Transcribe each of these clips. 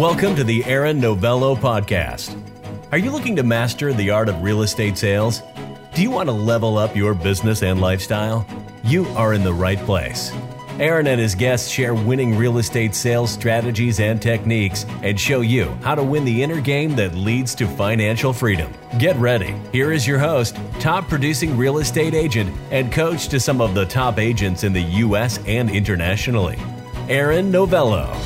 Welcome to the Aaron Novello Podcast. Are you looking to master the art of real estate sales? Do you want to level up your business and lifestyle? You are in the right place. Aaron and his guests share winning real estate sales strategies and techniques and show you how to win the inner game that leads to financial freedom. Get ready. Here is your host, top producing real estate agent and coach to some of the top agents in the U.S. and internationally, Aaron Novello.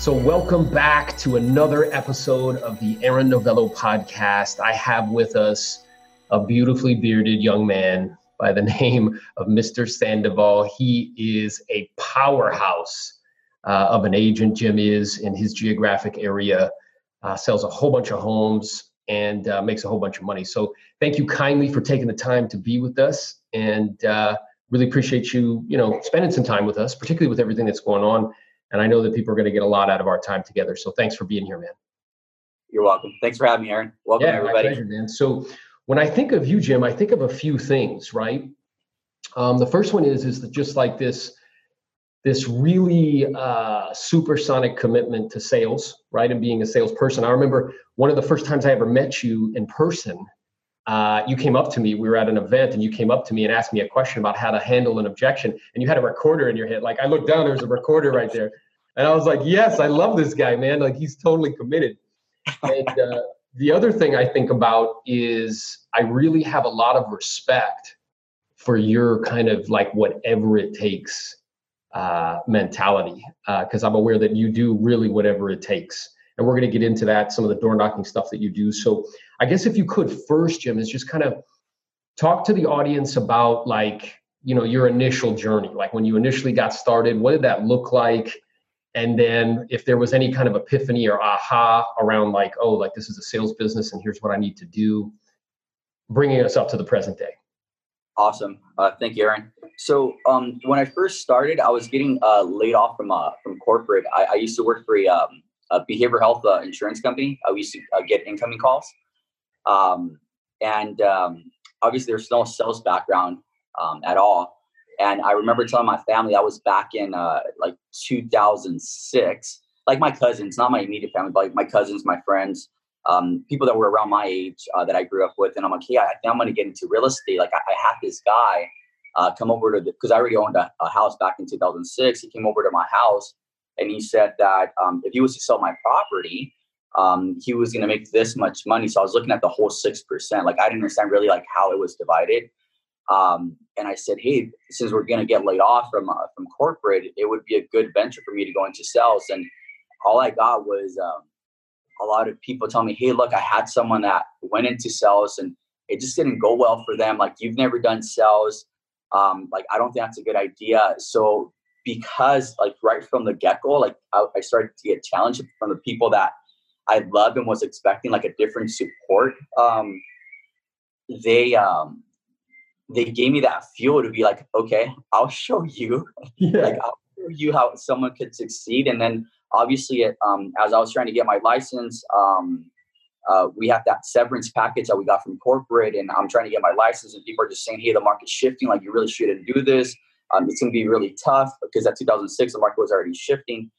So, welcome back to another episode of the Aaron Novello podcast. I have with us a beautifully bearded young man by the name of Mr. Sandoval. He is a powerhouse uh, of an agent, Jim is in his geographic area, uh, sells a whole bunch of homes and uh, makes a whole bunch of money. So thank you kindly for taking the time to be with us and uh, really appreciate you, you know, spending some time with us, particularly with everything that's going on. And I know that people are going to get a lot out of our time together. So thanks for being here, man. You're welcome. Thanks for having me, Aaron. Welcome, yeah, everybody. My pleasure, man. So when I think of you, Jim, I think of a few things, right? Um, the first one is is that just like this this really uh, supersonic commitment to sales, right, and being a salesperson. I remember one of the first times I ever met you in person. Uh, you came up to me. We were at an event, and you came up to me and asked me a question about how to handle an objection. And you had a recorder in your head. Like I looked down, there was a recorder right there, and I was like, "Yes, I love this guy, man. Like he's totally committed." And uh, the other thing I think about is I really have a lot of respect for your kind of like whatever it takes uh, mentality because uh, I'm aware that you do really whatever it takes. And we're going to get into that, some of the door knocking stuff that you do. So I guess if you could first, Jim, is just kind of talk to the audience about like, you know, your initial journey, like when you initially got started, what did that look like? and then if there was any kind of epiphany or aha around like oh like this is a sales business and here's what i need to do bringing us up to the present day awesome uh, thank you aaron so um, when i first started i was getting uh, laid off from uh, from corporate I, I, used to work for a, um, a behavioral health uh, insurance company i used to uh, get incoming calls um, and um, obviously there's no sales background um, at all and I remember telling my family I was back in uh, like 2006, like my cousins, not my immediate family, but like my cousins, my friends, um, people that were around my age uh, that I grew up with. And I'm like, hey, I think I'm going to get into real estate. Like I, I had this guy uh, come over to, because I already owned a, a, house back in 2006. He came over to my house and he said that um, if he was to sell my property, um, he was going to make this much money. So I was looking at the whole 6%. Like I didn't understand really like how it was divided. Um, and I said, hey, since we're going to get laid off from uh, from corporate, it would be a good venture for me to go into sales. And all I got was um, a lot of people tell me, hey, look, I had someone that went into sales and it just didn't go well for them. Like you've never done sales. Um, like I don't think that's a good idea. So because like right from the get go, like I, I started to get challenged from the people that I loved and was expecting like a different support. Um, they um, they gave me that fuel to be like, okay, I'll show you, yeah. like I'll show you how someone could succeed. And then obviously, it, um, as I was trying to get my license, um, uh, we have that severance package that we got from corporate, and I'm trying to get my license, and people are just saying, hey, the market's shifting, like you really shouldn't do this. Um, it's going to be really tough because at 2006 the market was already shifting.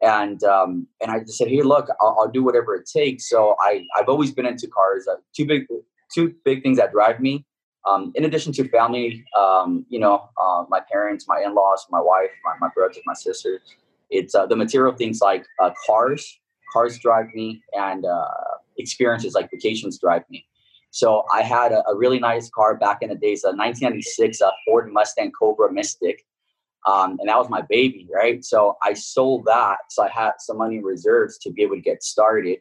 And um, and I just said, hey, look, I'll, I'll, do whatever it takes. So I I've always been into cars. Uh, two big two big things that drive me um, in addition to family, um, you know, uh, my parents, my in-laws, my wife, my, my brothers, my sisters, it's uh, the material things like uh, cars, cars drive me and uh, experiences like vacations drive me. So I had a, a, really nice car back in the days, a 1996 uh, Ford Mustang Cobra Mystic. Um, and that was my baby, right? So I sold that. So I had some money in reserves to be able to get started.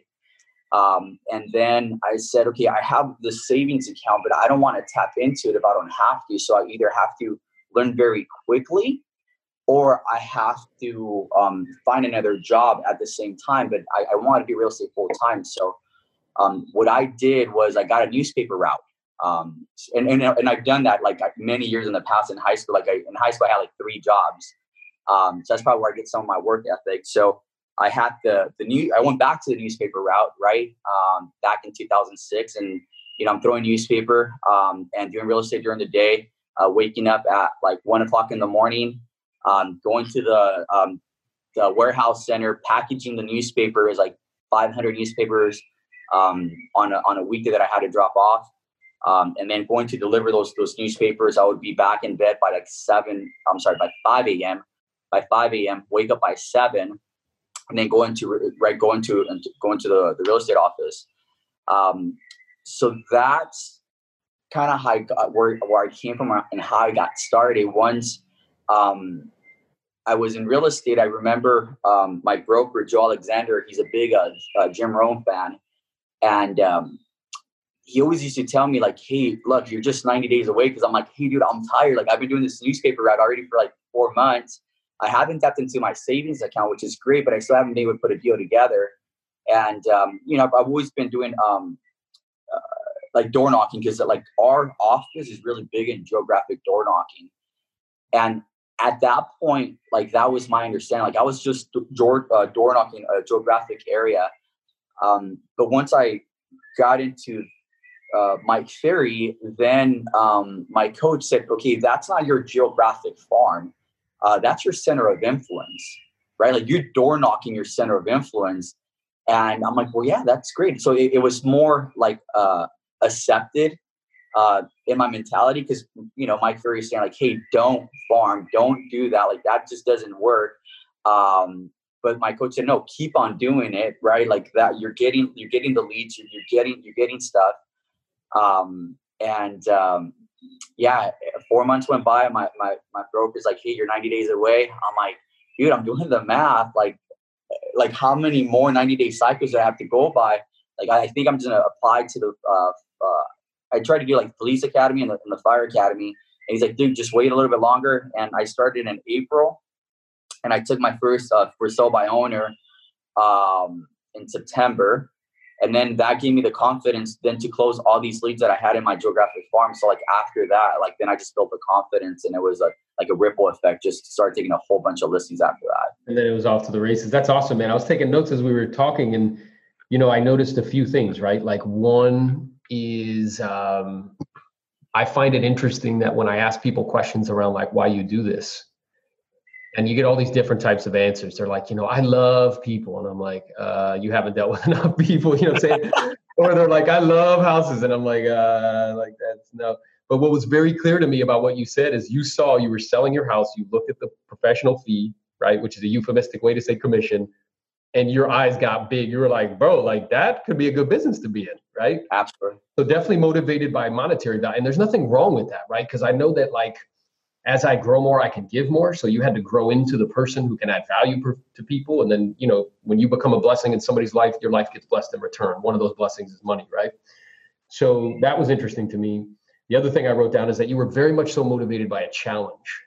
Um, and then I said, okay, I have the savings account, but I don't want to tap into it if I don't have to. So I either have to learn very quickly or I have to um, find another job at the same time. But I, I want to be real estate full time. So um, what I did was I got a newspaper route. Um, and, and, and I've done that like many years in the past in high school. Like I, in high school, I had like three jobs. Um, so that's probably where I get some of my work ethic. So I had the the new. I went back to the newspaper route, right, um, back in 2006, and you know I'm throwing newspaper um, and doing real estate during the day. Uh, waking up at like one o'clock in the morning, um, going to the the warehouse center, packaging the newspaper is like 500 newspapers um, on a, on a weekday that I had to drop off. Um, and then going to deliver those those newspapers, I would be back in bed by like seven. I'm sorry, by 5 a.m. By 5 a.m., wake up by seven, and then go into right go into go into the, the real estate office. Um, so that's kind of how I got where where I came from and how I got started. Once um, I was in real estate, I remember um, my broker Joe Alexander. He's a big uh, uh, Jim Rohn fan, and um, he always used to tell me like, "Hey, look, you're just 90 days away." Because I'm like, "Hey, dude, I'm tired. Like, I've been doing this newspaper route already for like four months. I haven't tapped into my savings account, which is great, but I still haven't been able to put a deal together." And um, you know, I've, always been doing um, uh, like door knocking because like our office is really big in geographic door knocking, and at that point, like that was my understanding. Like I was just door uh, door knocking a geographic area, um, but once I got into uh, Mike Ferry, then um, my coach said, okay, that's not your geographic farm. Uh, that's your center of influence, right? Like you're door knocking your center of influence. And I'm like, well, yeah, that's great. So it, it was more like uh, accepted uh, in my mentality because, you know, Mike Ferry is saying like, hey, don't farm, don't do that. Like that just doesn't work. Um, but my coach said, no, keep on doing it, right? Like that, you're getting, you're getting the leads, you're, getting, you're getting stuff. Um, and um, yeah, four months went by. My my my broker's like, "Hey, you're 90 days away." I'm like, "Dude, I'm doing the math. Like, like how many more 90 day cycles do I have to go by? Like, I think I'm just gonna apply to the. Uh, uh, I tried to do like police academy and the, and the fire academy, and he's like, "Dude, just wait a little bit longer." And I started in April, and I took my first uh, for sale by owner um, in September and then that gave me the confidence then to close all these leads that I had in my geographic farm. So like after that, like then I just built the confidence and it was like like a ripple effect. Just start taking a whole bunch of listings after that. And then it was off to the races. That's awesome, man. I was taking notes as we were talking, and you know I noticed a few things. Right, like one is um, I find it interesting that when I ask people questions around like why you do this, and you get all these different types of answers. They're like, you know, I love people, and I'm like, uh, you haven't dealt with enough people, you know, what I'm saying, or they're like, I love houses, and I'm like, uh, like that's no. But what was very clear to me about what you said is you saw you were selling your house, you looked at the professional fee, right, which is a euphemistic way to say commission, and your eyes got big. You were like, bro, like that could be a good business to be in, right? Absolutely. So definitely motivated by monetary value, and there's nothing wrong with that, right? Because I know that like as I grow more, I can give more. So you had to grow into the person who can add value per, to people. And then, you know, when you become a blessing in somebody's life, your life gets blessed in return. One of those blessings is money, right? So that was interesting to me. The other thing I wrote down is that you were very much so motivated by a challenge.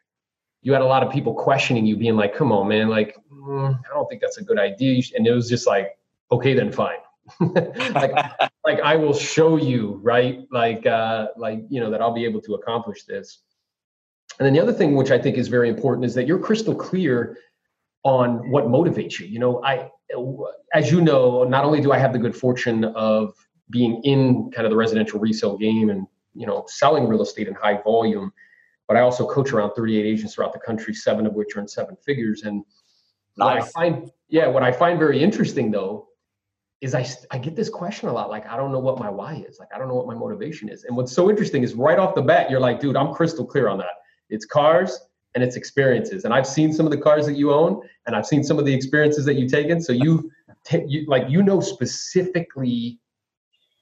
You had a lot of people questioning you, being like, come on, man, like, mm, I don't think that's a good idea. And it was just like, okay, then fine. like, like I will show you, right? Like, uh, like, you know, that I'll be able to accomplish this and then the other thing, which I think is very important, is that you're crystal clear on what motivates you. You know, I, as you know, not only do I have the good fortune of being in kind of the residential resale game and you know selling real estate in high volume, but I also coach around 38 agents throughout the country, seven of which are in seven figures. And nice. what I find, yeah, what I find very interesting though is I, I get this question a lot like i don't know what my why is like i don't know what my motivation is and what's so interesting is right off the bat you're like dude i'm crystal clear on that it's cars and it's experiences. And I've seen some of the cars that you own, and I've seen some of the experiences that you've taken. So you, t- you like you know specifically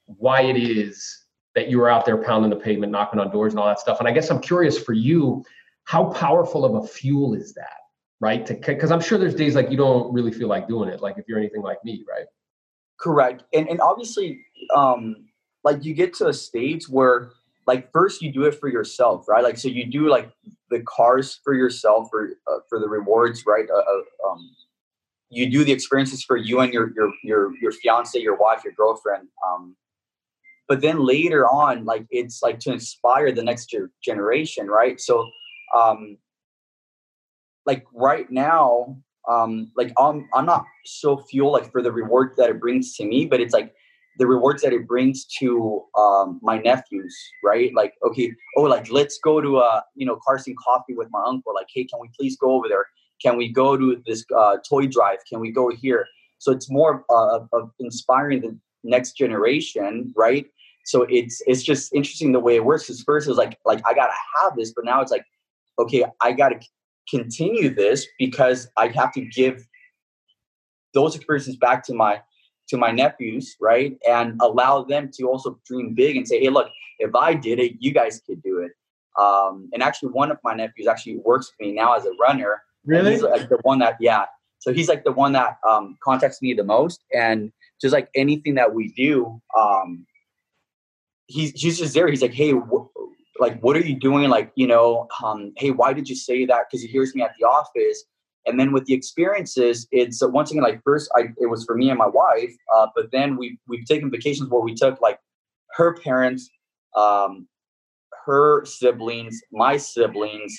why it is that you were out there pounding the pavement, knocking on doors, and all that stuff. And I guess I'm curious for you, how powerful of a fuel is that, right? Because I'm sure there's days like you don't really feel like doing it, like if you're anything like me, right? Correct. And and obviously, um, like you get to a stage where like first you do it for yourself right? Like so you do like the cars for yourself for uh, for the rewards right? Uh, uh, um, you do the experiences for you and your your your your fiance your wife your girlfriend um, but then later on like it's like to inspire the next generation right? So um like right now um like i'm i'm not so fuel like for the reward that it brings to me but it's like the rewards that it brings to um, my nephews, right? Like, okay, oh, like let's go to a you know Carson Coffee with my uncle. Like, hey, can we please go over there? Can we go to this uh, toy drive? Can we go here? So it's more uh, of inspiring the next generation, right? So it's it's just interesting the way it works. Because first it was like like I gotta have this, but now it's like, okay, I gotta continue this because I have to give those experiences back to my to my nephews, right? And allow them to also dream big and say, hey, look, if I did it, you guys could do it. Um, and actually, one of my nephews actually works with me now as a runner. Really? He's like the one that, yeah. So he's like the one that um, contacts me the most. And just like anything that we do, um, he's, he's just there. He's like, hey, wh- like, what are you doing? Like, you know, um, hey, why did you say that? Because he hears me at the office and then with the experiences, it's uh, once again like first I, it was for me and my wife, uh, but then we we've taken vacations where we took like her parents, um, her siblings, my siblings,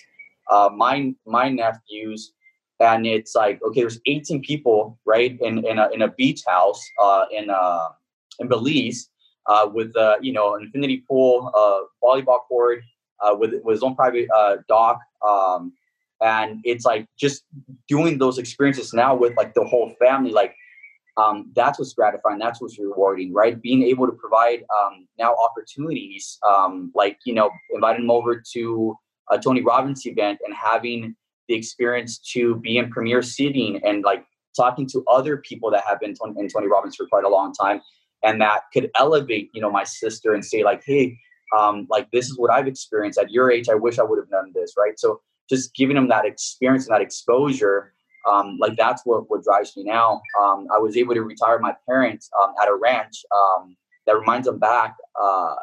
uh, my my nephews, and it's like okay, there's 18 people right in in a, in a beach house uh, in uh, in Belize uh, with uh, you know an infinity pool, volleyball court, with with his own private dock. Um, and it's like just doing those experiences now with like the whole family like um, that's what's gratifying that's what's rewarding right? Being able to provide um, now opportunities um, like you know inviting them over to a tony robbins event and having the experience to be in premier seating and like talking to other people that have been in tony robbins for quite a long time. And that could elevate you know my sister and say like hey um, like this is what i've experienced. At your age i wish i would have done this right? So just giving them that experience and that exposure um, like that's what, what drives me now. Um, i was able to retire my parents um, at a ranch um, that reminds them back uh,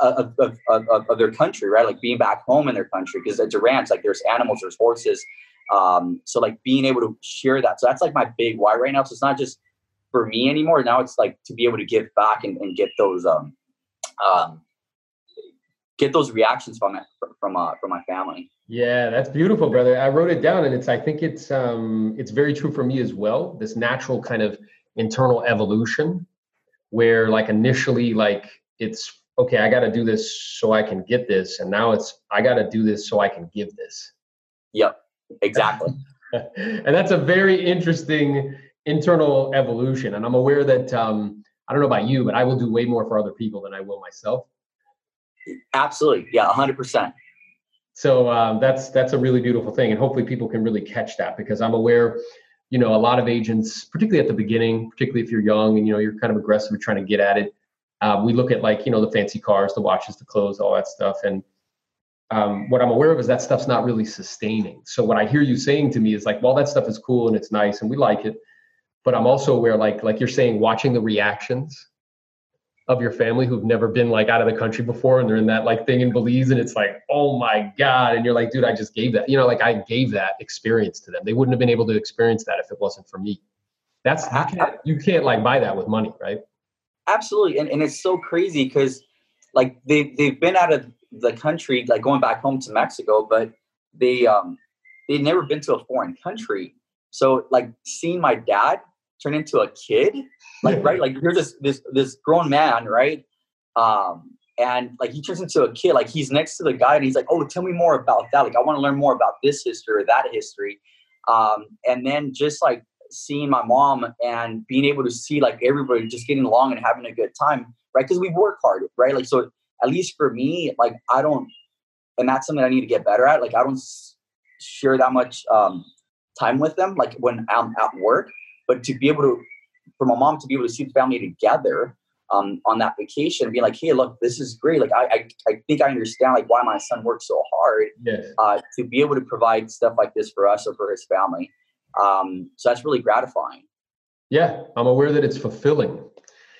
of, of, of, of, their country right? Like being back home in their country because it's a ranch like there's animals there's horses um, so like being able to share that so that's like my big why right now. So it's not just for me anymore. Now it's like to be able to give back and, and get those um, um, get those reactions from it from uh, from my family yeah, that's beautiful, brother. I wrote it down, and it's I think it's um it's very true for me as well. This natural kind of internal evolution, where like initially like it's okay, I got to do this so I can get this, and now it's I got to do this so I can give this. Yep, exactly. and that's a very interesting internal evolution, and I'm aware that um I don't know about you, but I will do way more for other people than I will myself. Absolutely, yeah, hundred percent. So um, that's that's a really beautiful thing and hopefully people can really catch that because i'm aware you know a lot of agents particularly at the beginning particularly if you're young and you know you're kind of aggressive trying to get at it uh, we look at like you know the fancy cars the watches the clothes all that stuff and um, what i'm aware of is that stuff's not really sustaining. So what i hear you saying to me is like well that stuff is cool and it's nice and we like it but i'm also aware like like you're saying watching the reactions of your family who've never been like out of the country before and they're in that like thing in Belize and it's like, oh my God. And you're like, dude, I just gave that. You know, like I gave that experience to them. They wouldn't have been able to experience that if it wasn't for me. That's you can't you can't like buy that with money, right? Absolutely. And and it's so crazy because like they they've been out of the country, like going back home to Mexico, but they um they've never been to a foreign country. So like seeing my dad turn into a kid? Like right like you're this this this grown man right? Um and like he turns into a kid like he's next to the guy and he's like oh tell me more about that. Like i want to learn more about this history or that history. Um and then just like seeing my mom and being able to see like everybody just getting along and having a good time right? Because we work hard right? Like so at least for me like i don't and that's something i need to get better at like i don't share that much um time with them like when i'm at work but to be able to, for my mom to be able to see the family together um, on that vacation, be like, hey, look, this is great. Like, I, I, I think I understand like why my son works so hard. Yes. Uh, to be able to provide stuff like this for us or for his family. Um, so that's really gratifying. Yeah, I'm aware that it's fulfilling.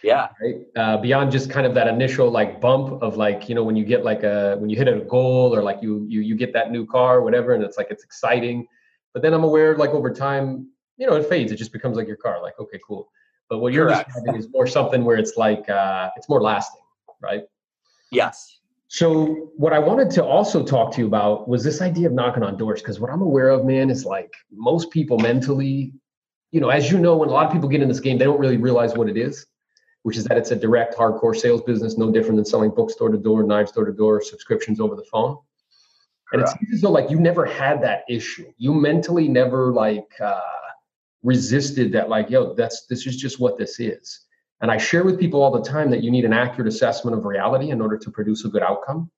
Yeah. Right. Uh, beyond just kind of that initial like bump of like you know when you get like a when you hit a goal or like you you you get that new car or whatever and it's like it's exciting, but then I'm aware like over time you know, it fades. It just becomes like your car. Like, okay, cool. But what you're Correct. describing is more something where it's like uh, it's more lasting, right? Yes. So what I wanted to also talk to you about was this idea of knocking on doors, because what I'm aware of, man, is like most people mentally, you know, as you know, when a lot of people get in this game, they don't really realize what it is, which is that it's a direct, hardcore sales business, no different than selling books door to door, knives door to door, subscriptions over the phone. And it seems as though like you never had that issue. You mentally never like uh, resisted that, like, yo, that's this is just what this is. And I share with people all the time that you need an accurate assessment of reality in order to produce a good outcome.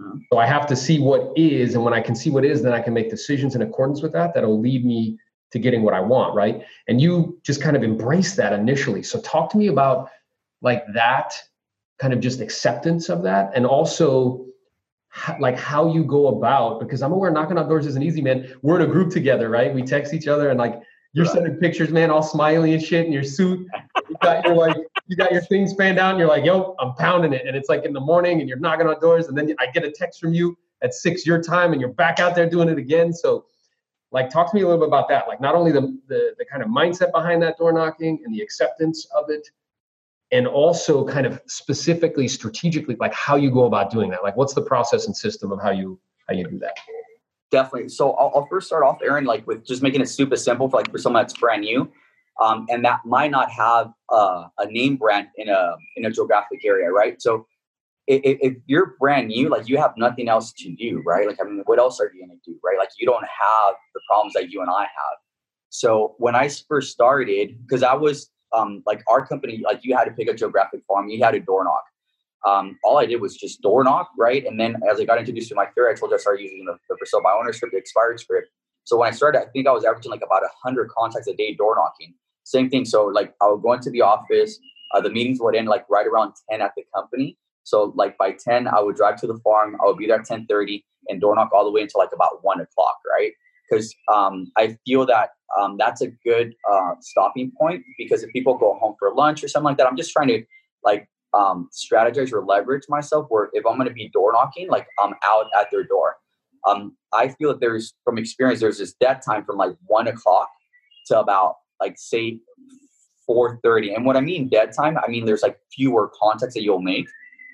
Mm-hmm. So I have to see what is, and when I can see what is, then I can make decisions in accordance with that that'll lead me to getting what I want, right? And you just kind of embrace that initially. So talk to me about like that kind of just acceptance of that and also like how you go about because I'm aware knocking on doors isn't easy, man. We're in a group together, right? We text each other and like you're right. sending pictures, man, all smiley and shit in your suit. You got your like you got your things fanned out and you're like, yo, I'm pounding it. And it's like in the morning and you're knocking on doors and then I get a text from you at six your time and you're back out there doing it again. So like talk to me a little bit about that. Like not only the the, the kind of mindset behind that door knocking and the acceptance of it, and also kind of specifically strategically like how you go about doing that like what's the process and system of how you how you do that definitely. So i'll, I'll first start off aaron like with just making it super simple for like for someone that's brand new um, and that might not have uh, a name brand in a in a geographic area right? So if, if you're brand new like you have nothing else to do right? Like i mean what else are you to do right? Like you don't have the problems that you and i have. So when i first started because i was um, like our company, like you had to pick a geographic farm, you had to door knock. Um, all I did was just door knock, right? And then as I got introduced to Mike Ferry, I told you I started using the, the by owner script, the expired script. So when I started, I think I was averaging like about 100 contacts a day door knocking. Same thing. So like I would go into the office, uh, the meetings would end like right around 10 at the company. So like by 10, I would drive to the farm. I would be there at 10:30 and door knock all the way until like about one o'clock, right? Because um, I feel that um, that's a good uh, stopping point because if people go home for lunch or something like that, I'm just trying to like um, strategize or leverage myself where if I'm going to be door knocking, like I'm out at their door. Um, I feel that there's from experience, there's this dead time from like one o'clock to about like say 4.30. And what I mean dead time, I mean there's like fewer contacts that you'll make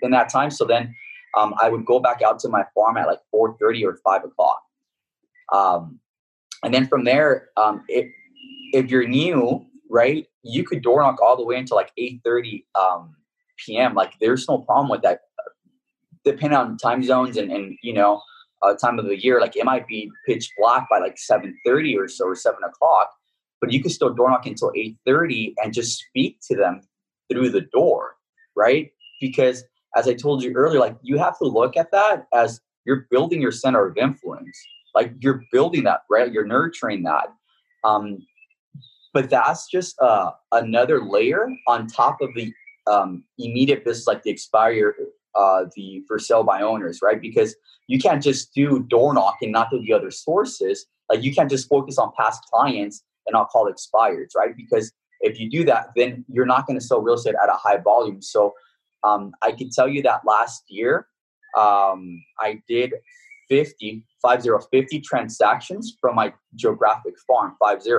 in that time. So then um, I would go back out to my farm at like 4.30 or 5 o'clock. Um, and then from there, um, if if you're new, right, you could door knock all the way until like 8:30 um, p.m. Like there's no problem with that. Depending on time zones and and you know uh, time of the year, like it might be pitch black by like 7:30 or so or 7 o'clock, but you can still door knock until 8:30 and just speak to them through the door, right? Because as I told you earlier, like you have to look at that as you're building your center of influence like you're building that right you're nurturing that um, but that's just uh, another layer on top of the um, immediate business like the expire uh, the for sale by owners right? Because you can't just do door knocking not do the other sources. Like you can't just focus on past clients and not call expires right? Because if you do that then you're not going to sell real estate at a high volume. So um, i can tell you that last year um, i did 50, 50, 50 transactions from my geographic farm, 50,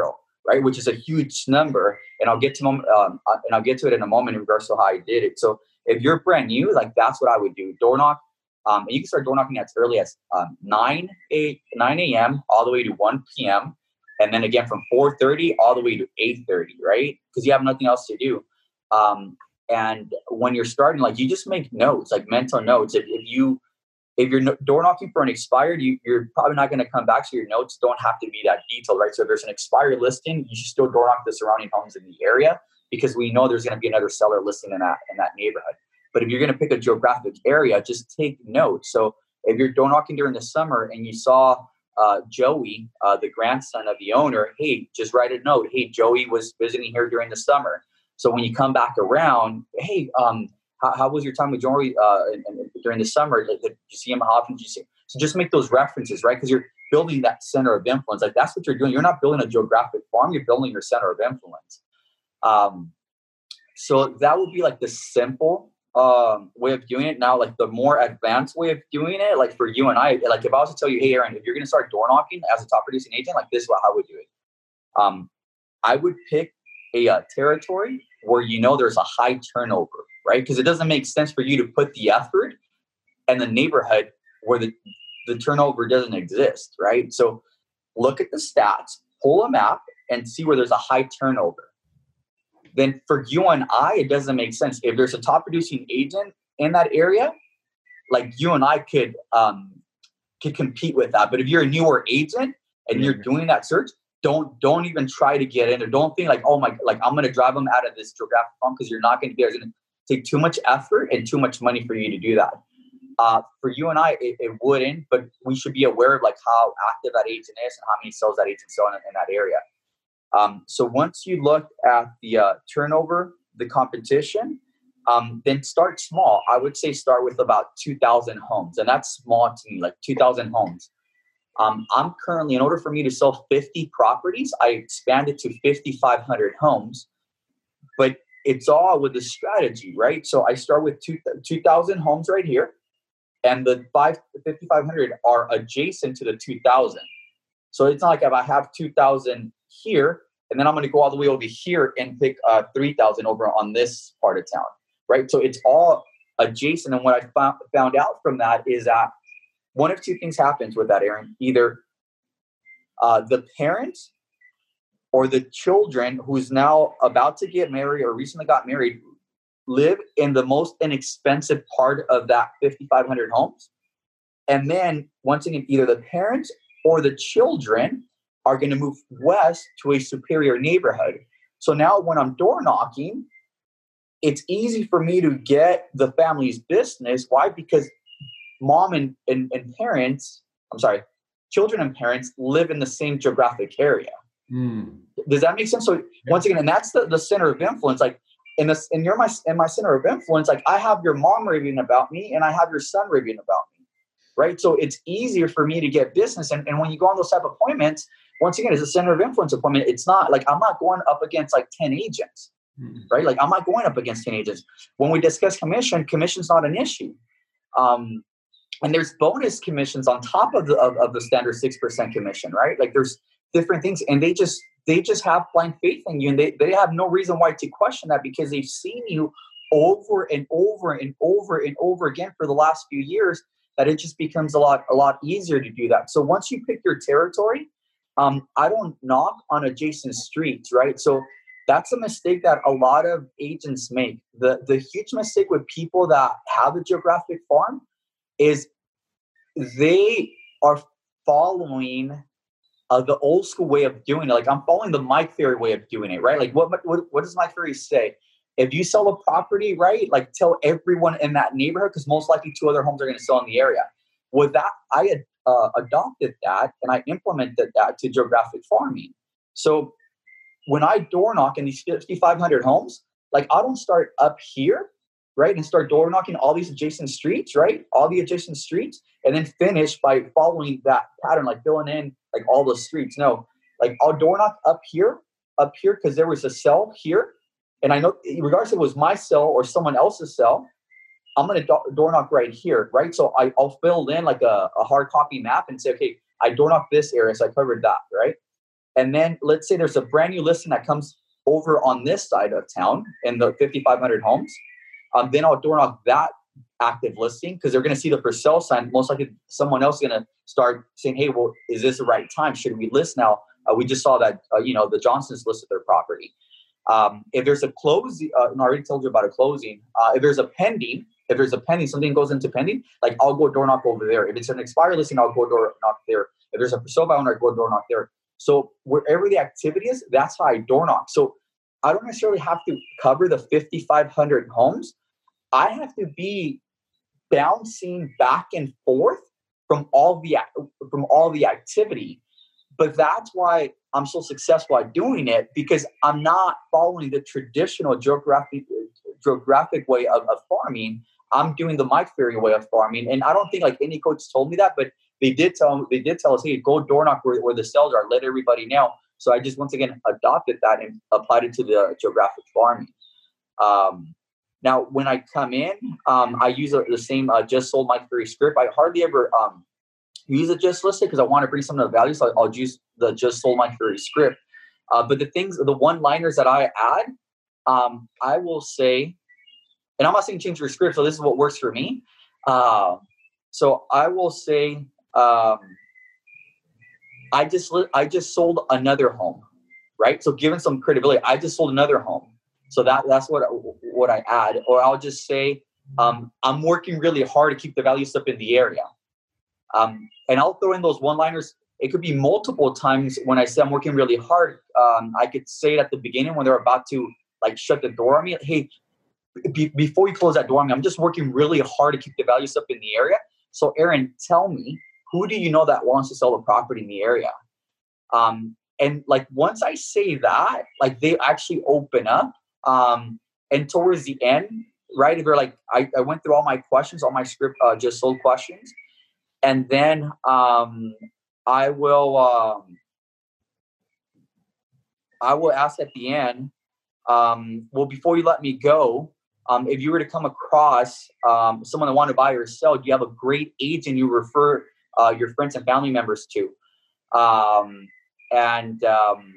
right? Which is a huge number. And I'll get to um, uh, and I'll get to it in a moment in regards to how I did it. So if you're brand new, like that's what I would do. Door knock. Um, and you can start door knocking as early as um, 9, 8, 9 a.m. all the way to 1 p.m. And then again from 4.30 all the way to 8.30, right? Because you have nothing else to do. Um, and when you're starting, like you just make notes, like mental notes. If, if you if you're door knocking for an expired, you, are probably not going to come back. So your notes don't have to be that detailed, right? So if there's an expired listing, you should still door knock the surrounding homes in the area because we know there's going to be another seller listing in that in that neighborhood. But if you're going to pick a geographic area, just take notes. So if you're door knocking during the summer and you saw uh, Joey, uh, the grandson of the owner, hey, just write a note. Hey, Joey was visiting here during the summer. So when you come back around, hey, um, how, how was your time with Jory uh, during the summer? Did, did you see him? Often did you see? So just make those references, right? Because you're building that center of influence. Like that's what you're doing. You're not building a geographic farm. You're building your center of influence. Um, so that would be like the simple um, way of doing it. Now, like the more advanced way of doing it, like for you and I, like if I was to tell you, hey, Aaron, if you're going to start door knocking as a top producing agent, like this is how I would do it. Um, I would pick a uh, territory where you know there's a high turnover right? Because it doesn't make sense for you to put the effort and the neighborhood where the, the turnover doesn't exist, right? So look at the stats, pull a map, and see where there's a high turnover. Then for you and I, it doesn't make sense. If there's a top producing agent in that area, like you and I could um, can compete with that. But if you're a newer agent and you're doing that search, don't don't even try to get in there. Don't think like, oh my, like I'm gonna drive them out of this geographic farm because you're not gonna be. It's gonna take too much effort and too much money for you to do that. Uh, for you and I, it, it, wouldn't, but we should be aware of like how active that agent is and how many sales that agent selling in, in that area. Um, so once you look at the uh, turnover, the competition, um, then start small. I would say start with about 2,000 homes, and that's small to me, like 2,000 homes. Um, I'm currently, in order for me to sell 50 properties, I expanded to 5,500 homes, but it's all with the strategy, right? So I start with 2,000 homes right here, and the 5,500 are adjacent to the 2,000. So it's not like if I have 2,000 here, and then I'm going to go all the way over here and pick uh, 3,000 over on this part of town right? So it's all adjacent. And what I found, found out from that is that one of two things happens with that, Aaron. Either uh, the parents or the children who's now about to get married or recently got married live in the most inexpensive part of that 5,500 homes. And then once again, either the parents or the children are going to move west to a superior neighborhood. So now when I'm door knocking, it's easy for me to get the family's business. Why? Because mom and, and, and parents, I'm sorry, children and parents live in the same geographic area. Mm. Does that make sense? So once again, and that's the, the center of influence. Like in this, and you're my in my center of influence. Like I have your mom raving about me, and I have your son raving about me, right? So it's easier for me to get business. And, and when you go on those type of appointments, once again, it's a center of influence appointment. It's not like I'm not going up against like ten agents mm-hmm. right? Like I'm not going up against teenagers. When we discuss commission, commission's not an issue. Um, and there's bonus commissions on top of the of, of the standard six percent commission, right? Like there's different things, and they just they just have blind faith in you, and they, they have no reason why to question that because they've seen you over and over and over and over again for the last few years that it just becomes a lot a lot easier to do that. So once you pick your territory, um, I don't knock on adjacent streets, right? So that's a mistake that a lot of agents make. The the huge mistake with people that have a geographic farm is they are following uh, the old school way of doing it. Like I'm following the Mike Ferry way of doing it, right? Like what what, what does Mike Ferry say? If you sell a property, right, like tell everyone in that neighborhood because most likely two other homes are going to sell in the area. With that, I had uh, adopted that and I implemented that to geographic farming. So when I door knock in these 5,500 homes, like I don't start up here, right, and start door knocking all these adjacent streets, right, all the adjacent streets, and then finish by following that pattern, like filling in like all the streets. No, like I'll door knock up here, up here, because there was a cell here, and I know regardless if it was my cell or someone else's cell, I'm gonna do- door knock right here, right? So I, I'll fill in like a, a hard copy map and say, okay, I door knock this area, so I covered that, right? And then let's say there's a brand new listing that comes over on this side of town in the 5,500 homes. Um, then I'll door knock that active listing because they're going to see the for sale sign. Most likely, someone else is going to start saying, "Hey, well, is this the right time? Should we list now?" Uh, we just saw that uh, you know the Johnsons listed their property. Um, if there's a close, uh, I already told you about a closing. Uh, if there's a pending, if there's a pending, something goes into pending, like I'll go door knock over there. If it's an expired listing, I'll go door knock there. If there's a for sale by owner, I go door knock there. So wherever the activity is, that's how I door knock. So I don't necessarily have to cover the 5,500 homes. I have to be bouncing back and forth from all the from all the activity. But that's why I'm so successful at doing it because I'm not following the traditional geographic geographic way of, of farming. I'm doing the Mike Ferry way of farming, and I don't think like any coach told me that, but they did tell they did tell us, hey, go door knock where, where the cells are, let everybody know. So I just once again adopted that and applied it to the geographic farming. Um, now, when I come in, um, I use the same uh, just sold Mike Ferry script. I hardly ever um, use it just listed because I want to bring some of the value. So I'll use the just sold Mike Ferry script. Uh, but the things, the one liners that I add, um, I will say, and I'm not saying change your script. So this is what works for me. Uh, so I will say, um, I just I just sold another home, right? So given some credibility, I just sold another home. So that that's what what I add, or I'll just say um, I'm working really hard to keep the values up in the area. Um, and I'll throw in those one-liners. It could be multiple times when I say I'm working really hard. Um, I could say it at the beginning when they're about to like shut the door on me. Hey, be, before you close that door on me, I'm just working really hard to keep the values up in the area. So, Aaron, tell me, who do you know that wants to sell the property in the area? Um, and like once I say that, like they actually open up. Um, and towards the end, right, they're like, I, I went through all my questions, all my script uh, just sold questions, and then um, I will um, I will ask at the end. Um, well, before you let me go, um, if you were to come across um, someone that want to buy or sell, do you have a great agent you refer uh, your friends and family members to? Um, and um,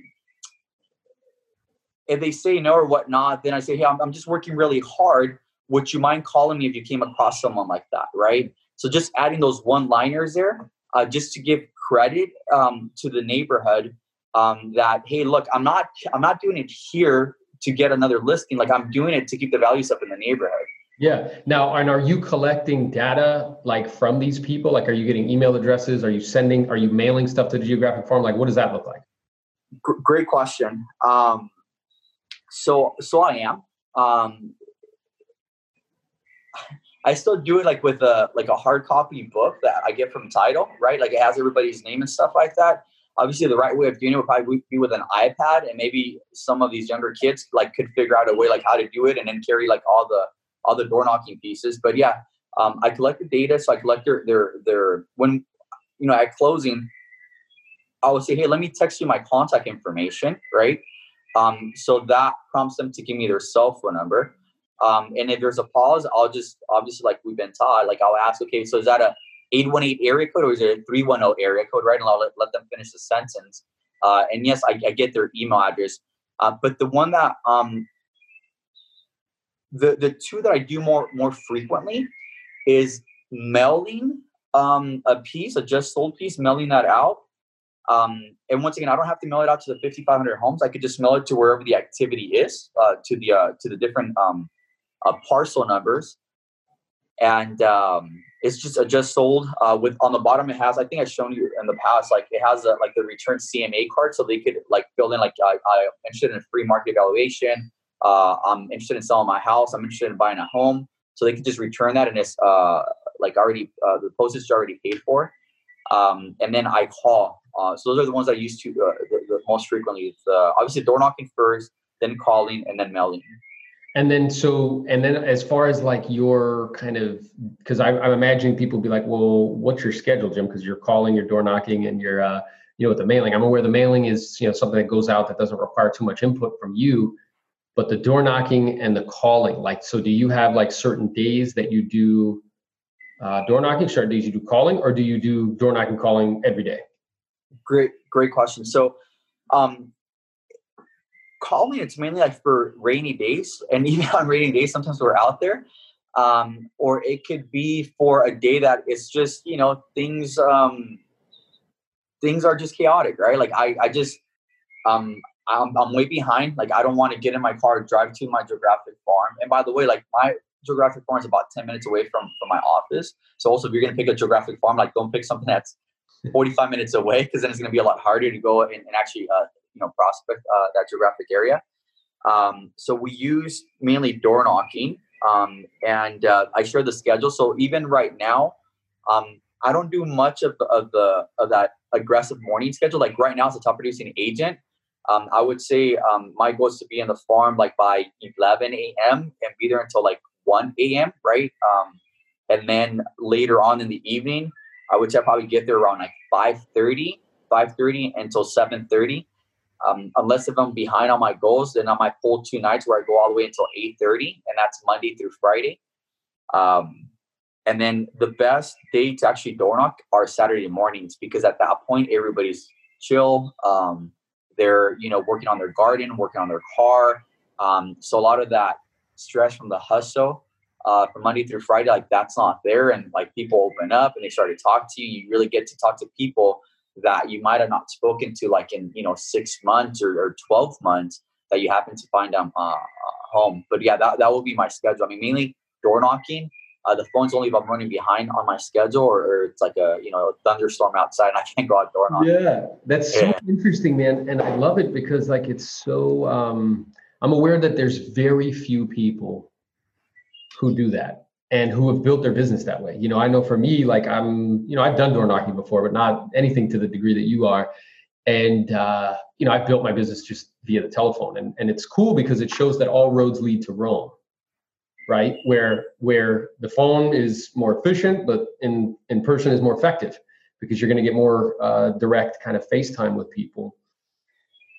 if they say no or whatnot, then I say, hey, I'm, I'm just working really hard. Would you mind calling me if you came across someone like that, right? So just adding those one-liners there, uh, just to give credit um, to the neighborhood um, that hey, look, I'm not I'm not doing it here to get another listing. Like I'm doing it to keep the values up in the neighborhood. Yeah. Now, and are you collecting data like from these people? Like, are you getting email addresses? Are you sending? Are you mailing stuff to the geographic farm? Like, what does that look like? G- great question. Um, so, so I am. Um, I still do it like with a like a hard copy book that I get from Title, right? Like it has everybody's name and stuff like that. Obviously, the right way of doing it would probably be with an iPad, and maybe some of these younger kids like could figure out a way like how to do it, and then carry like all the all the door knocking pieces. But yeah, um, I collect the data, so I collect their their their when you know at closing, I would say, hey, let me text you my contact information, right? Um, so that prompts them to give me their cell phone number. Um, and if there's a pause, I'll just obviously like we've been taught, like I'll ask, okay, so is that a 818 area code or is it a 310 area code, right? And I'll let, let them finish the sentence. Uh, and yes, I, I, get their email address. Uh, but the one that um, the the two that I do more more frequently is mailing um, a piece, a just sold piece, mailing that out. Um, and once again, I don't have to mail it out to the 5,500 homes. I could just mail it to wherever the activity is, uh, to the uh, to the different um, uh, parcel numbers, and um, it's just a just sold. Uh, with on the bottom, it has. I think I've shown you in the past. Like it has a, like the return CMA card, so they could like fill in like I, I'm interested in a free market evaluation. Uh, I'm interested in selling my house. I'm interested in buying a home. So they could just return that and it's uh, like already the postage is already paid for. Um, and then I call. Uh, so those are the ones I use to uh, the, the most frequently. Uh, obviously door knocking first, then calling, and then mailing. And then so and then as far as like your kind of because I'm, I'm imagining people be like, well, what's your schedule, Jim? Because you're calling, you're door knocking, and you're uh, you know with the mailing. I'm aware the mailing is you know something that goes out that doesn't require too much input from you but the door knocking and the calling like so do you have like certain days that you do uh, door knocking certain days you do calling or do you do door knocking calling every day great great question so um calling it's mainly like for rainy days and even on rainy days sometimes we're out there um or it could be for a day that it's just you know things um things are just chaotic right like i i just um I'm, I'm way behind. Like I don't want to get in my car, drive to my geographic farm. And by the way, like my geographic farm is about 10 minutes away from, from my office. So also if you're going to pick a geographic farm, like don't pick something that's 45 minutes away because then it's going to be a lot harder to go and, and actually, uh, you know, prospect uh, that geographic area. Um, so we use mainly door knocking um, and uh, I share the schedule. So even right now, um, I don't do much of the, of the of that aggressive morning schedule. Like right now, as a top producing agent, um, I would say um, my goal is to be in the farm like by 11 a.m. and be there until like 1 a.m. Right, um, and then later on in the evening, I would say probably get there around like 5:30, 5:30 until 7:30. Um, unless if I'm behind on my goals, then I might pull two nights where I go all the way until 8:30, and that's Monday through Friday. Um, and then the best day to actually door knock are Saturday mornings because at that point everybody's chill. Um, they're you know working on their garden, working on their car. Um, so a lot of that stress from the hustle uh, from Monday through Friday, like that's not there, and like people open up and they start to talk to you. You really get to talk to people that you might have not spoken to like in you know six months or, or 12 months that you happen to find them uh, home but yeah that, that will be my schedule i mean mainly door knocking uh, the phone's only if I'm running behind on my schedule or, or, it's like a you know thunderstorm outside and I can't go out outdoor. Yeah, that's so yeah. interesting, man, and I love it because like it's so. Um, I'm aware that there's very few people who do that and who have built their business that way. You know, I know for me, like I'm, you know, I've done door knocking before, but not anything to the degree that you are. And uh, you know, I've built my business just via the telephone, and and it's cool because it shows that all roads lead to Rome, right? Where where the phone is more efficient, but in in person is more effective because you're going to get more uh, direct kind of FaceTime with people.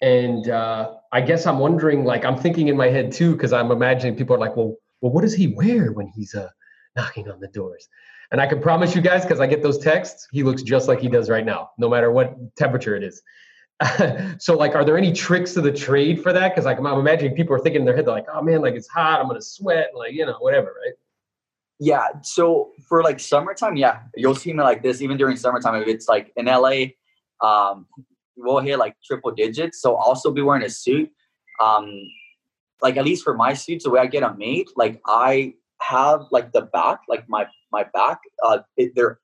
And uh, I guess I'm wondering, like, I'm thinking in my head too, because I'm imagining people are like, well, well, what does he wear when he's uh, knocking on the doors? And I can promise you guys, because I get those texts, he looks just like he does right now, no matter what temperature it is. so, like, are there any tricks to the trade for that? Because, like, I'm imagining people are thinking in their head, they're like, oh man, like it's hot, I'm gonna sweat, like, you know, whatever, right? Yeah. So for like summertime, yeah, you'll see me like this even during summertime. If it's like in LA, um, we'll hit like triple digits. So I'll still be wearing a suit. Um, like at least for my suits, the way I get them made, like I have like the back, like my my back, uh, it, there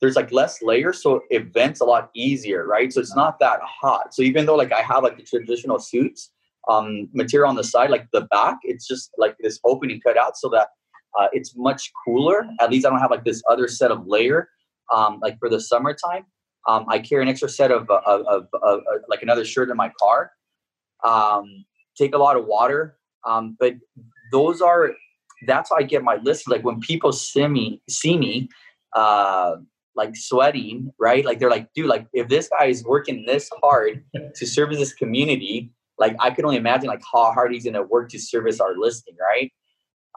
there's like less layers, so it vents a lot easier, right? So it's not that hot. So even though like I have like the traditional suits um, material on the side, like the back, it's just like this opening cut out so that uh, it's much cooler. At least I don't have like this other set of layer, um, like for the summertime. Um, I carry an extra set of, of, of, of, of like another shirt in my car. Um, take a lot of water, um, but those are that's how I get my list. Like when people see me, see me, uh, like sweating, right? Like they're like, dude, like if this guy is working this hard to service this community, like I can only imagine like how hard he's gonna work to service our listing, right?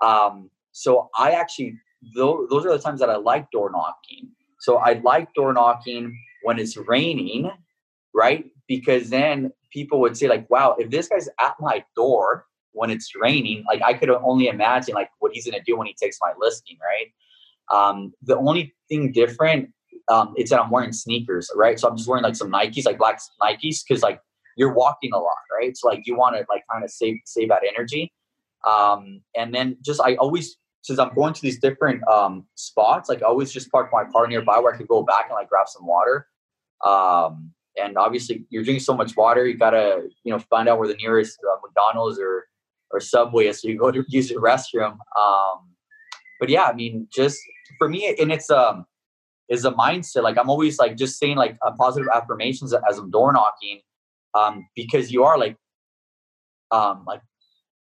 Um, so I actually those, those are the times that I like door knocking. So I like door knocking when it's raining, right? Because then people would say like, wow, if this guy's at my door when it's raining, like I could only imagine like what he's gonna do when he takes my listing, right? Um, the only thing different, um, it's that I'm wearing sneakers, right? So I'm just wearing like some Nikes, like black Nikes, because like you're walking a lot, right? So like you want to like kind of save save that energy. Um, and then just I always since I'm going to these different um, spots, like I always just park my car nearby where I could go back and like grab some water. Um, and obviously, you're drinking so much water, you gotta you know find out where the nearest uh, McDonald's or or Subway is, so you go to use the restroom. Um, but yeah, I mean, just for me, and it's um is a mindset. Like I'm always like just saying like uh, positive affirmations as I'm door knocking, um, because you are like, um, like,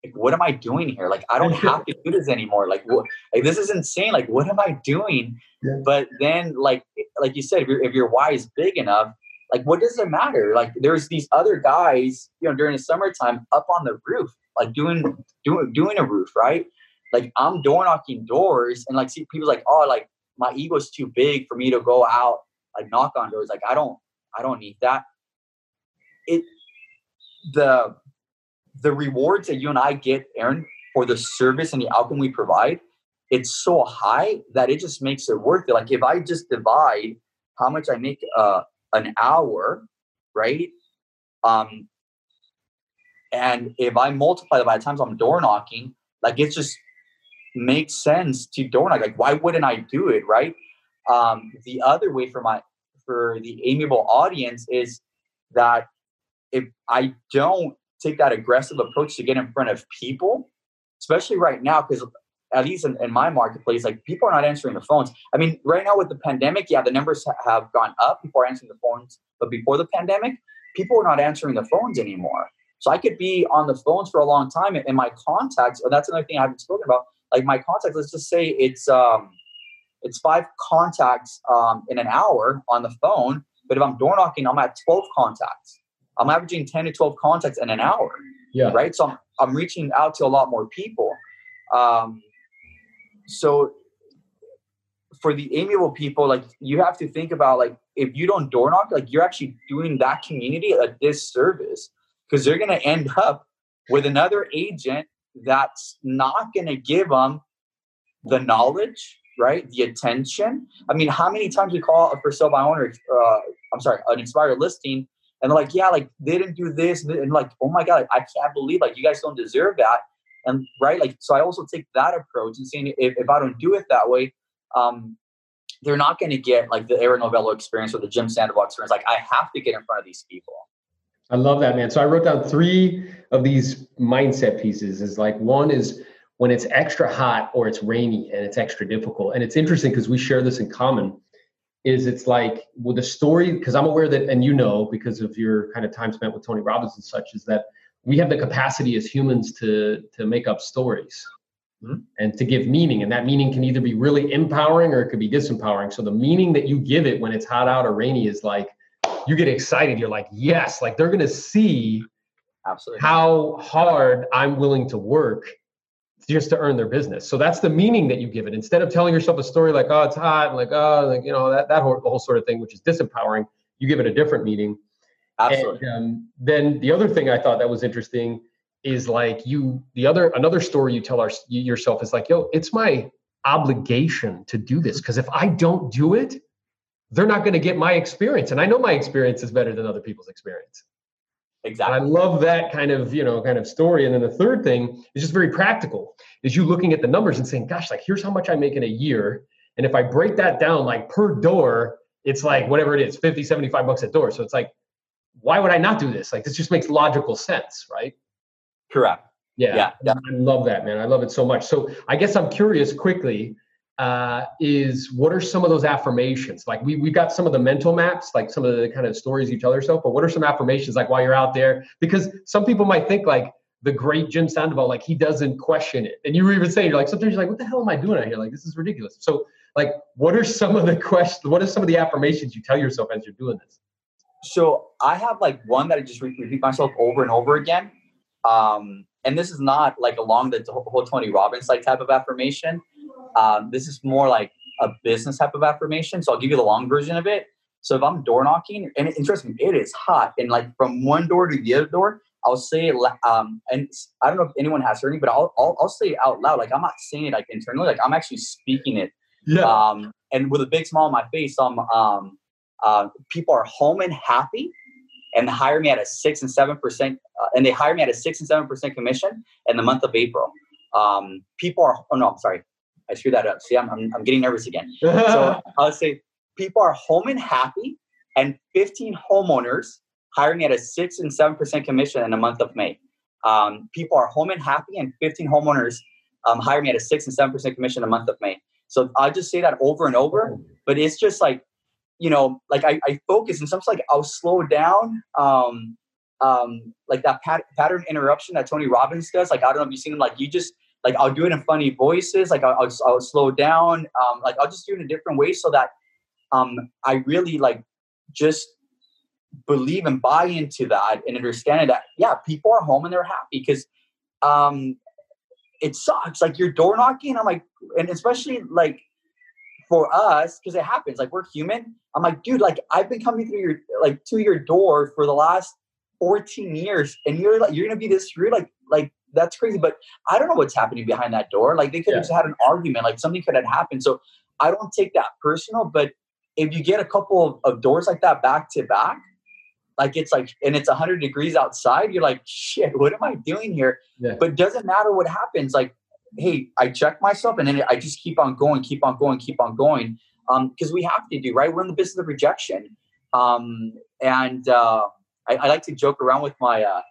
like, what am I doing here? Like, I don't have to do this anymore. Like, what? Like, this is insane. Like, what am I doing? Yeah. But then, like, like you said, if, if your why is big enough, like, what does it matter? Like, there's these other guys, you know, during the summertime up on the roof, like doing doing doing a roof, right? like I'm door knocking doors and like see people like, oh, like my ego's too big for me to go out like knock on doors. Like I don't I don't need that. It the the rewards that you and I get, Aaron, for the service and the outcome we provide, it's so high that it just makes it worth it. Like if I just divide how much I make uh, an hour, right? Um, and if I multiply that by the times I'm door knocking, like it just makes sense to door knock. Like, why wouldn't I do it? Right. Um, the other way for my for the amiable audience is that if I don't take that aggressive approach to get in front of people, especially right now, because at least in, in, my marketplace, like people are not answering the phones. I mean, right now with the pandemic, yeah, the numbers have gone up. People are answering the phones, but before the pandemic, people are not answering the phones anymore. So I could be on the phones for a long time, and my contacts. And that's another thing I haven't spoken about like my contacts let's just say it's um it's five contacts um, in an hour on the phone but if i'm door knocking i'm at 12 contacts i'm averaging 10 to 12 contacts in an hour yeah right so i'm, I'm reaching out to a lot more people um, so for the amiable people like you have to think about like if you don't door knock like you're actually doing that community a disservice because they're going to end up with another agent that's not going to give them the knowledge, right? The attention. I mean, how many times we call a for sale by owner, uh, I'm sorry, an expired listing, and they're like, yeah, like they didn't do this, and like, oh my god, I can't believe like you guys don't deserve that. and right like so i also take that approach and saying if, if i don't do it that way um they're not going to get like the Aaron Novello experience or the Jim Sandoval experience. Like I have to get in front of these people. I love that, man. So I wrote down three of these mindset pieces. Is like one is when it's extra hot or it's rainy and it's extra difficult. And it's interesting because we share this in common. Is it's like with the story because I'm aware that, and you know, because of your kind of time spent with Tony Robbins and such, is that we have the capacity as humans to to make up stories mm-hmm. and to give meaning. And that meaning can either be really empowering or it could be disempowering. So the meaning that you give it when it's hot out or rainy is like you get excited. You're like, yes, like they're gonna see absolutely how hard I'm willing to work just to earn their business. So that's the meaning that you give it. Instead of telling yourself a story like, oh, it's hot, and like, oh, like, you know, that, that whole, whole sort of thing, which is disempowering, you give it a different meaning. Absolutely. And, um, then the other thing I thought that was interesting is like you the other another story you tell our, yourself is like yo it's my obligation to do this because if i don't do it they're not going to get my experience and i know my experience is better than other people's experience exactly. I love that kind of you know kind of story. And then the third thing is just very practical is you looking at the numbers and saying gosh like here's how much i make in a year. And if i break that down like per door it's like whatever it is 50 75 bucks a door. So it's like why would i not do this? Like this just makes logical sense right? Correct. Yeah, yeah, I love that, man. I love it so much. So I guess I'm curious quickly uh, is what are some of those affirmations? Like we we got some of the mental maps, like some of the kind of stories you tell yourself, but what are some affirmations like while you're out there? Because some people might think like the great Jim Sandoval, like he doesn't question it. And you were even saying, you're like, sometimes you're like, what the hell am I doing out here? Like, this is ridiculous. So like, what are some of the questions, what are some of the affirmations you tell yourself as you're doing this? So I have like one that I just repeat myself over and over again. Um, and this is not like along the whole Tony Robbins like type of affirmation. Um, this is more like a business type of affirmation. So I'll give you the long version of it. So if I'm door knocking, and interesting, it is hot, and like from one door to the other door, I'll say it. Um, and I don't know if anyone has heard me, but I'll, I'll I'll say it out loud. Like I'm not saying it like internally, like I'm actually speaking it. Yeah. Um, and with a big smile on my face, I'm um, uh, people are home and happy and hire me at a six and seven percent, uh, and they hire me at a six and seven percent commission in the month of April. Um, people are oh no, I'm sorry, I screwed that up. See, I'm I'm, I'm getting nervous again. so I'll say people are home and happy, and 15 homeowners hiring at a six and seven percent commission in the month of May. Um, people are home and happy, and 15 homeowners um, hire me at a six and seven percent commission in the month of May. So I'll just say that over and over, but it's just like you know, like I, I focus and sometimes like I'll slow down. Um, um, like that pat- pattern interruption that Tony Robbins does. Like I don't know if you've seen him. Like you just like I'll do it in funny voices. Like I'll, I'll, I'll slow down. Um, like I'll just do it in a different way so that um, I really like just believe and buy into that and understand that yeah, people are home and they're happy because um, it sucks. Like you're door knocking. I'm like, and especially like for us, because it happens, like we're human. I'm like, dude, like I've been coming through your like to your door for the last 14 years, and you're like you're gonna be this rude, like like that's crazy. But I don't know what's happening behind that door. Like they could have just had an argument, like something could have happened. So I don't take that personal. But if you get a couple of, of doors like that back to back, like it's like and it's 100 degrees outside, you're like, shit, what am I doing here? Yeah. But doesn't matter what happens. Like hey, I check myself and then I just keep on going, keep on going, keep on going. Because um, we have to do, right? We're in the business of rejection. Um, and uh, I, I, like to joke around with my uh,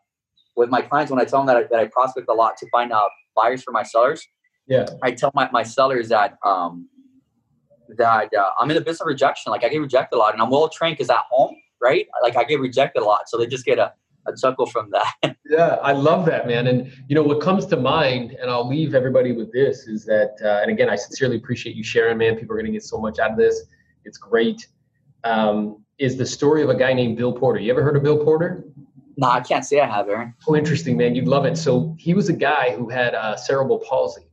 with my clients when I tell them that I, that I prospect a lot to find out buyers for my sellers. Yeah. I tell my, my sellers that um, that uh, I'm in the business of rejection. Like I get rejected a lot and I'm well trained because at home, right? Like I get rejected a lot. So they just get a a chuckle from that. yeah, I love that, man. And you know what comes to mind, and I'll leave everybody with this is that, uh, and again, I sincerely appreciate you sharing, man. People are going to get so much out of this. It's great. Um, is the story of a guy named Bill Porter. You ever heard of Bill Porter? No, I can't say I have, Aaron. Oh, interesting, man. You'd love it. So he was a guy who had uh, cerebral palsy.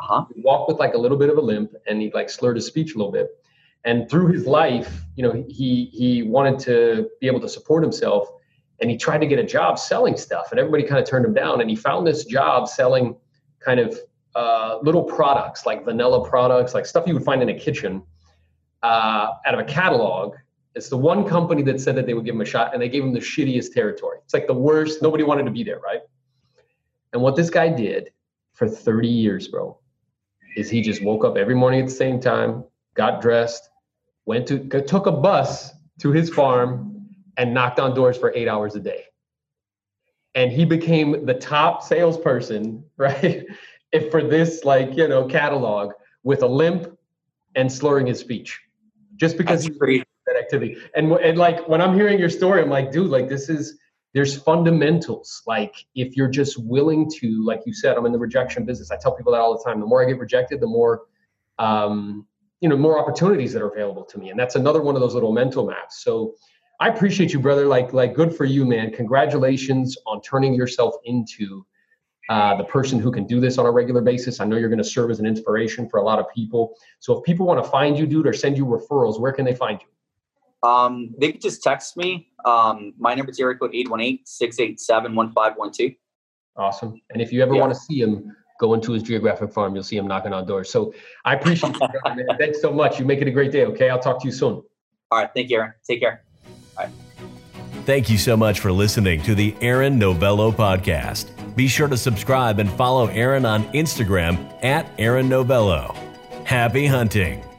Uh-huh. He walked with like a little bit of a limp, and he like slurred his speech a little bit. And through his life, you know, he he wanted to be able to support himself and he tried to get a job selling stuff and everybody kind of turned him down and he found this job selling kind of uh, little products like vanilla products like stuff you would find in a kitchen uh, out of a catalog it's the one company that said that they would give him a shot and they gave him the shittiest territory it's like the worst nobody wanted to be there right and what this guy did for 30 years, bro, is he just woke up every morning at the same time, got dressed, went to took a bus to his farm and knocked on doors for eight hours a day. And he became the top salesperson, right? if for this like, you know, catalog with a limp and slurring his speech. Just because he's And and like when I'm hearing your story, I'm like, dude, like this is there's fundamentals. Like if you're just willing to, like you said, I'm in the rejection business. I tell people that all the time. The more I get rejected, the more um, you know, more opportunities that are available to me. And that's another one of those little mental maps. So I appreciate you, brother. Like, like good for you, man. Congratulations on turning yourself into uh, the person who can do this on a regular basis. I know you're going to serve as an inspiration for a lot of people. So if people want to find you, dude, or send you referrals, where can they find you? Um, they could just text me. Um, my number is area code 818-687-1512. Awesome. And if you ever yeah. want to see him, go into his geographic farm. You'll see him knocking on doors. So I appreciate you. man. Thanks so much. You make it a great day. Okay. I'll talk to you soon. All right. Thank you, Aaron. Take care. All right. Thank you so much for listening to the Aaron Novello podcast. Be sure to subscribe and follow Aaron on Instagram at Aaron Novello. Happy hunting.